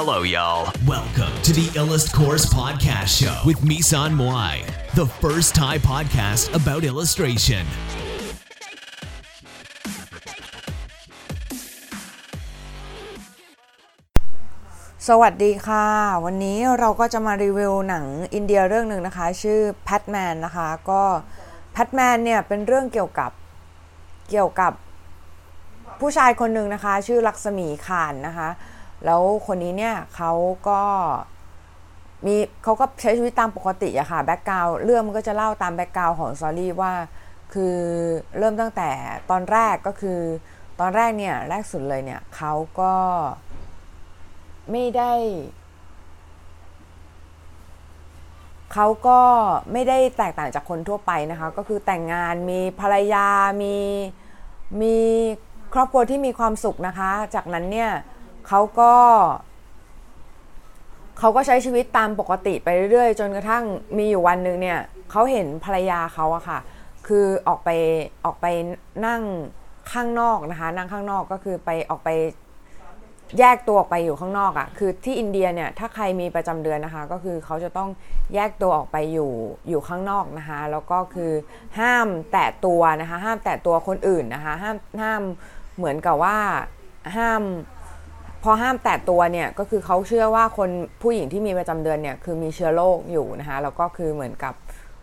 Hello, y'all. Welcome to the Illust Course Podcast Show with Misan Moai, the first Thai podcast about illustration. สวัสดีค่ะ วันนี้เราก็จะมารีวิวหนังอินเดียเรื่องหนึ่งนะคะ ชื่อ Patman นะคะ ก็ Patman เนี่ยเป็นเรื่องเกี่ยวกับเกี่ยวกับผู้ชายคนหนึ่งนะคะ ชื่อลักษมีกานต์นะคะ แล้วคนนี้เนี่ยเขาก็มีเขาก็ใช้ชีวิตตามปกติอะค่ะ background เรื่องมันก็จะเล่าตาม background ของ story ว่า คือเริ่มตั้งแต่ตอนแรกก็คือ ตอนแรกเนี่ยแรกสุดเลยเนี่ยเขาก็ไม่ได้เขาก็ไม่ได้แตกต่างจากคนทั่วไปนะคะ ก็คือแต่งงานมีภรรยามีมีครอบครัวที่มีความสุขนะคะ จากนั้นเนี่ย เขาก็เขาก็ใช้ชีวิตตามปกติไปเรื่อยๆ จนกระทั่งมีอยู่วันหนึ่งเนี่ยเขาเห็นภรรยาเขาอะค่ะ คือออกไปออกไปนั่งข้างนอกนะคะ นั่งข้างนอกก็คือไปออกไปแยกตัวออกไปอยู่ข้างนอกอะ่ะ คือที่อินเดียเนี่ยถ้าใครมีประจำเดือนนะคะ ก็คือเขาจะต้องแยกตัวออกไปอยู่อยู่ข้างนอกนะคะ แล้วก็คือห้ามแตะตัวนะคะ ห้ามแตะตัวคนอื่นนะคะ ห้ามห้ามเหมือนกับว่าห้าม พอห้ามแตะตัวเนี่ยก็คือเขาเชื่อว่าคนผู้หญิงที่มีประจำเดือนเนี่ยคือมีเชื้อโรคอยู่นะคะแล้วก็คือเหมือนกับ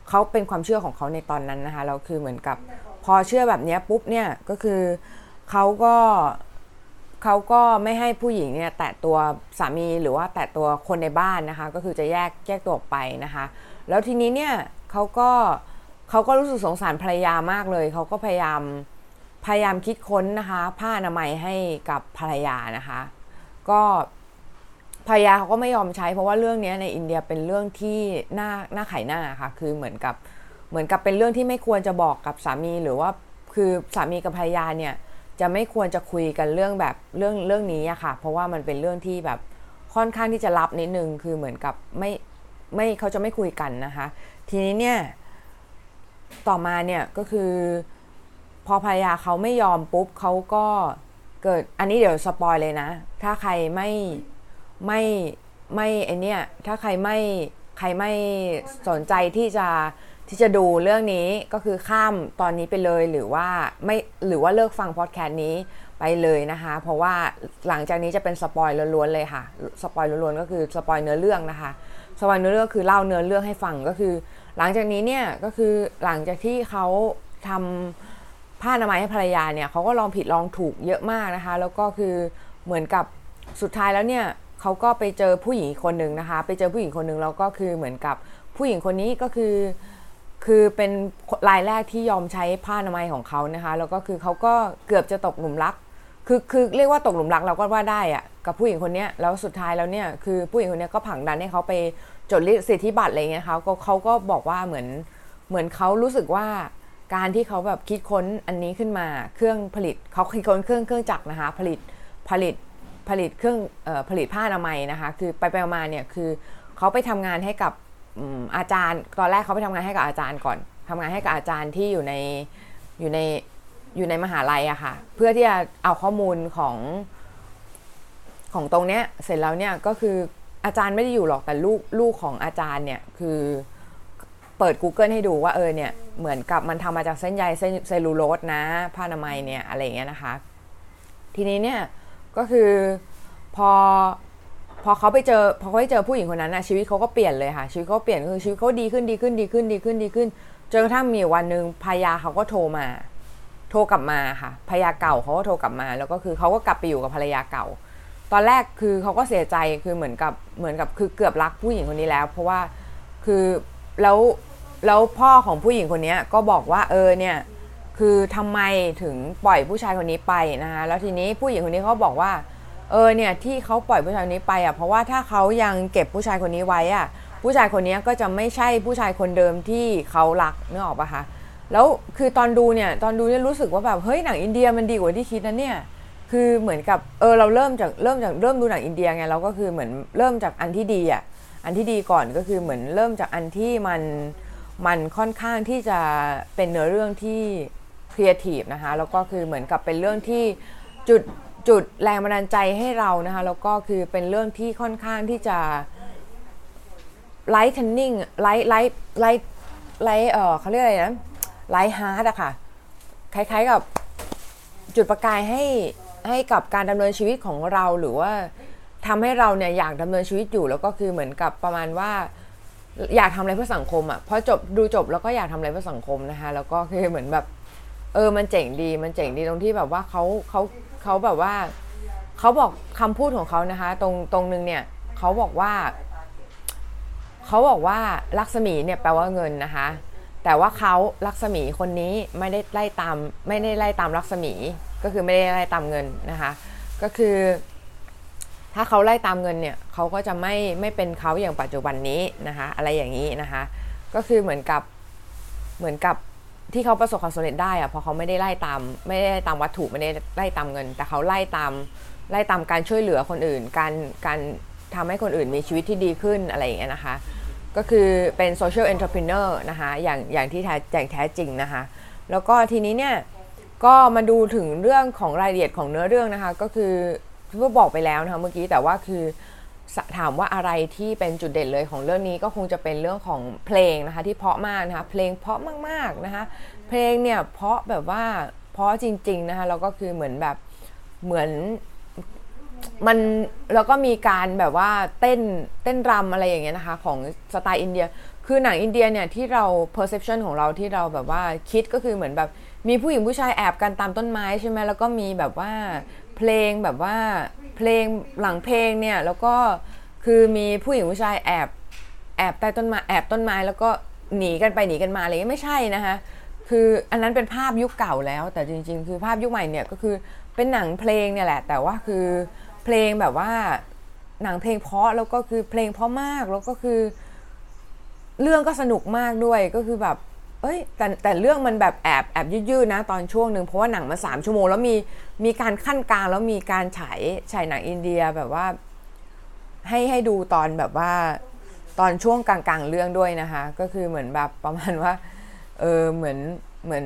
เขาเป็นความเชื่อของเขาในตอนนั้นนะคะแล้วคือเหมือนกับพอเชื่อแบบนี้ปุ๊บเนี่ยก็คือเขาก็เขาก็ไม่ให้ผู้หญิงเนี่ยแตะตัวสามีหรือว่าแตะตัวคนในบ้านนะคะ ก็คือจะแยกแยกตัวออกไปนะคะ แล้วทีนี้เนี่ยเขาก็เขาก็รู้สึกสงสารภรรยามากเลยเขาก็พยายามพยายามคิดค้นนะคะ ผ้าอนามัยให้กับภรรยานะคะ ก็ภรรยาเขาก็ไม่ยอมใช้ เพราะว่าเรื่องนี้ในอินเดียเป็นเรื่องที่หน้าหน้าไขหน้าค่ะ คือเหมือนกับเหมือนกับเป็นเรื่องที่ไม่ควรจะบอกกับสามีหรือว่าคือสามีกับภรรยาเนี่ยจะไม่ควรจะคุยกันเรื่องแบบเรื่องเรื่องนี้อะค่ะ เพราะว่ามันเป็นเรื่องที่แบบค่อนข้างที่จะลับนิดนึงคือเหมือนกับไม่ไม่เขาจะไม่คุยกันนะคะ ทีนี้เนี่ยต่อมาเนี่ยก็คือ พอภรรยาเขาไม่ยอมปุ๊บเขาก็ เกิดอันนี้เดี๋ยวสปอยเลยนะ ถ้าใครไม่ไม่ไม่ไอเนี่ยถ้าใครไม่ใครไม่สนใจที่จะที่จะดูเรื่องนี้ก็คือข้ามตอนนี้ไปเลยหรือว่าไม่หรือว่าเลิกฟังพอดแคสต์นี้ไปเลยนะคะ เพราะว่าหลังจากนี้จะเป็น spoil ล้วนๆเลยค่ะ spoil ล้วนๆก็คือ spoil เนื้อเรื่องนะคะ spoil เนื้อเรื่องคือเล่าเนื้อเรื่องให้ฟังก็คือ หลังจากนี้เนี่ยก็คือหลังจากที่เขาทำ ผ้าอนามัยให้ภรรยาเนี่ยเขาก็ลองผิดลองถูกเยอะมากนะคะ แล้วก็คือเหมือนกับสุดท้ายแล้วเนี่ยเขาก็ไปเจอผู้หญิงคนหนึ่งนะคะ ไปเจอผู้หญิงคนหนึ่งแล้วก็คือเหมือนกับผู้หญิงคนนี้ก็คือคือเป็นรายแรกที่ยอมใช้ผ้าอนามัยของเขานะคะ แล้วก็คือเขาก็เกือบจะตกหลุมรัก คือคือเรียกว่าตกหลุมรักเราก็ว่าได้อะกับผู้หญิงคนนี้แล้วสุดท้ายแล้วเนี่ยคือผู้หญิงคนนี้ก็ผลักดันให้เขาไปจดสิทธิบัตรอะไรเงี้ยเขาก็เขาก็บอกว่าเหมือนเหมือนเขารู้สึกว่า การที่เขาแบบคิดค้นอันนี้ขึ้นมาเครื่องผลิตเขาคิดค้นเครื่องเครื่องจักรนะคะผลิตผลิตผลิตเครื่องออผลิตผ้าอนามัยนะคะ คือไปไปมาเนี่ยคือเขาไปทำงานให้กับอาจารย์ตอนแรกเขาไปทำงานให้กับอาจารย์ก่อนทำงานให้กับอาจารย์ที่อยู่ในอยู่ในอยู่ในมหาลัยอะค่ะ เพื่อที่จะเอาข้อมูลของของตรงเนี้ยเสร็จแล้วเนี่ยก็คืออาจารย์ไม่ได้อยู่หรอกแต่ลูกลูกของอาจารย์เนี่ยคือ เปิด Google ให้ดูว่าเออเนี่ยเหมือนกับมันทำมาจากเส้นใยเส้นเซลลูโลสนะผ้าอนามัยเนี่ยอะไรเงี้ยนะคะ ทีนี้เนี่ยก็คือพอพอเขาไปเจอพอเขาไปเจอผู้หญิงคนนั้นนะชีวิตเขาก็เปลี่ยนเลยค่ะ ชีวิตเขาเปลี่ยนคือชีวิตเขาดีขึ้นดีขึ้นดีขึ้นดีขึ้นดีขึ้นจนกระทั่งมีวันหนึ่งภรรยาเขาก็โทรมา โทรกลับมาค่ะภรรยาเก่าเขาก็โทรกลับมา แล้วก็คือเขาก็กลับไปอยู่กับภรรยาเก่า ตอนแรกคือเขาก็เสียใจคือเหมือนกับเหมือนกับคือเกือบรักผู้หญิงคนนี้แล้ว เพราะว่าคือแล้ว แล้วพ่อของผู้หญิงคนนี้ก็บอกว่าเออเนี่ยคือทำไมถึงปล่อยผู้ชายคนนี้ไปนะคะแล้วทีนี้ผู้หญิงคนนี้เขาบอกว่า เออเนี่ยที่เขาปล่อยผู้ชายคนนี้ไปอะเพราะว่าถ้าเขายังเก็บผู้ชายคนนี้ไว้อะผู้ชายคนนี้ก็จะไม่ใช่ผู้ชายคนเดิมที่เขารักนึกออกปะคะแล้วคือตอนดูเนี่ยตอนดูเนี่ยรู้สึกว่าแบบเฮ้ยหนังอินเดียมันดีกว่าที่คิดนะเนี่ยคือเหมือนกับเออเราเริ่มจากเริ่มจากเริ่มดูหนังอินเดียไงเราก็คือเหมือนเริ่มจากอันที่ดีอะอันที่ดีก่อนก็คือเหมือนเริ่มจากอันที่มัน มันค่อนข้างที่จะเป็นเนื้อเรื่องที่ครีเอทีฟนะคะแล้วก็คือเหมือนกับเป็นเรื่องที่จุดจุดแรงบันดาลใจให้เรานะคะแล้วก็คือเป็นเรื่องที่ค่อนข้างที่จะ lightening light light light light เออเขาเรียกอะไรนะ light heart อะค่ะคล้ายๆกับจุดประกายให้ให้กับการดำเนินชีวิตของเราหรือว่าทำให้เราเนี่ยอยากดำเนินชีวิตอยู่แล้วก็คือเหมือนกับประมาณว่า อยากทำอะไรเพื่อสังคมอะพอจบดูจบแล้วก็อยากทำอะไรเพื่อสังคมนะคะแล้วก็คือเหมือนแบบ เออมันเจ๋งดีมันเจ๋งดีตรงที่แบบว่าเขาเขาเขาแบบว่าเขาบอกคำพูดของเขานะคะ ตรงตรงนึงเนี่ยเขาบอกว่าเขาบอกว่าลักษมีเนี่ยแปลว่าเงินนะคะ แต่ว่าเขาลักษมีคนนี้ไม่ได้ไล่ตามไม่ได้ไล่ตามลักษมีก็คือไม่ได้ไล่ตามเงินนะคะ ก็คือ ถ้าเขาไล่ตามเงินเนี่ยเขาก็จะไม่ไม่เป็นเขาอย่างปัจจุบันนี้นะคะอะไรอย่างนี้นะคะก็คือเหมือนกับเหมือนกับที่เขาประสบความสำเร็จได้อะเพราะเขาไม่ได้ไล่ตามไม่ได้ตามวัตถุไม่ได้ไล่ตามเงิน แต่เขาไล่ตามไล่ตามการช่วยเหลือคนอื่น การการทำให้คนอื่นมีชีวิตที่ดีขึ้นอะไรอย่างเงี้ยนะคะก็คือเป็น social entrepreneur นะคะอย่างอย่างที่แท้อย่างแท้จริงนะคะแล้วก็ทีนี้เนี่ยก็มาดูถึงเรื่องของรายละเอียดของเนื้อเรื่องนะคะก็คือ ที่บอกไปแล้วนะคะเมื่อกี้แต่ว่าคือถามว่าอะไรที่เป็นจุดเด่นเลยของเรื่องนี้ก็คงจะเป็นเรื่องของเพลงนะคะที่เพาะมากนะคะเพลงเพาะมากๆนะคะเพลงเนี่ยเพาะแบบว่าเพาะจริงๆนะคะแล้วก็คือเหมือนแบบเหมือนมันแล้วก็มีการแบบว่าเต้นเต้นรำอะไรอย่างเงี้ยนะคะของสไตล์อินเดีย คือหนังอินเดียเนี่ยที่เรา perception ของเราที่เราแบบว่าคิดก็คือเหมือนแบบมีผู้หญิงผู้ชายแอบกันตามต้นไม้ใช่ไหมแล้วก็มีแบบว่า เพลงแบบว่าเพลงหลังเพลงเนี่ยแล้วก็คือมีผู้หญิงผู้ชายแอบแอบใต้ต้นไม้แอบต้นไม้แล้วก็หนีกันไปหนีกันมาอะไรเงี้ยไม่ใช่นะคะคืออันนั้นเป็นภาพยุคเก่าแล้ว แต่จริง ๆ คือภาพยุคใหม่เนี่ยก็คือเป็นหนังเพลงเนี่ยแหละ แต่ว่าคือเพลงแบบว่าหนังเพลงเพราะแล้วก็คือเพลงเพราะมากแล้วก็คือ เรื่องก็สนุกมากด้วยก็คือแบบ เอ้ยแต่แต่เรื่องมันแบบแอบแอบยืดๆนะตอนช่วงหนึ่งเพราะว่าหนังมาสามชั่วโมงแล้วมีมีการคั่นกลางแล้วมีการฉายฉายหนังอินเดียแบบว่า ให้ให้ดูตอนแบบว่า ตอนช่วงกลางๆเรื่องด้วยนะคะ ก็คือเหมือนแบบประมาณว่าเออเหมือนเหมือน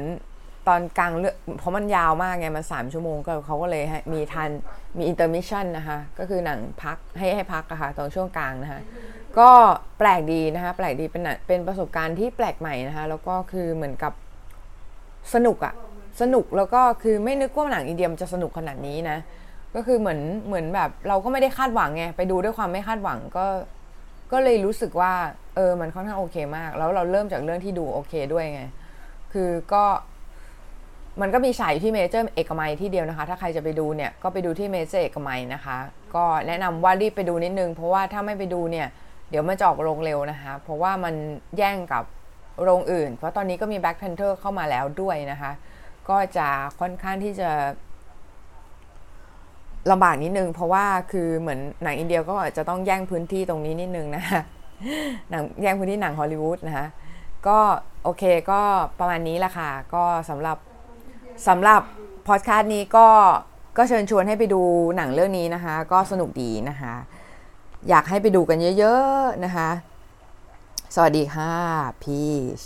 ตอนกลางเรื่องเพราะมันยาวมากไงมันสามชั่วโมงก็เขาก็เลยมีทันมี intermission นะคะ ก็คือหนังพักให้ให้พักอะค่ะตอนช่วงกลางนะคะ ก็แปลกดีนะคะแปลกดีเป็นเป็นประสบการณ์ที่แปลกใหม่นะคะแล้วก็คือเหมือนกับสนุกอะสนุกแล้วก็คือไม่นึกว่าหนังอินเดียมันจะสนุกขนาดนี้นะก็คือเหมือนเหมือนแบบเราก็ไม่ได้คาดหวังไงไปดูด้วยความไม่คาดหวังก็ก็เลยรู้สึกว่าเออมันค่อนข้างโอเคมาก แล้วเราเริ่มจากเรื่องที่ดูโอเคด้วยไง คือก็มันก็มีฉายอยู่ที่เมเจอร์เอกมัยที่เดียวนะคะ ถ้าใครจะไปดูเนี่ยก็ไปดูที่เมเจอร์เอกมัยนะคะ ก็แนะนำว่ารีบไปดูนิดนึง เพราะว่าถ้าไม่ไปดูเนี่ย เดี๋ยวมันจะออกโรงเร็วนะคะ เพราะว่ามันแย่งกับโรงอื่น เพราะตอนนี้ก็มี Black Panther เข้ามาแล้วด้วยนะคะ ก็จะค่อนข้างที่จะลำบากนิดนึง เพราะว่าคือเหมือนหนังอินเดียก็อาจะต้องแย่งพื้นที่ตรงนี้นิดนึงนะคะหนังแย่งพื้นที่หนังฮอลลีวูดนะคะ ก็โอเคก็ประมาณนี้แหละค่ะ ก็สำหรับสำหรับพอดคาสต์นี้ก็ก็เชิญชวนให้ไปดูหนังเรื่องนี้นะคะ ก็สนุกดีนะคะ อยากให้ไปดูกันเยอะ ๆ นะคะ สวัสดีค่ะพีช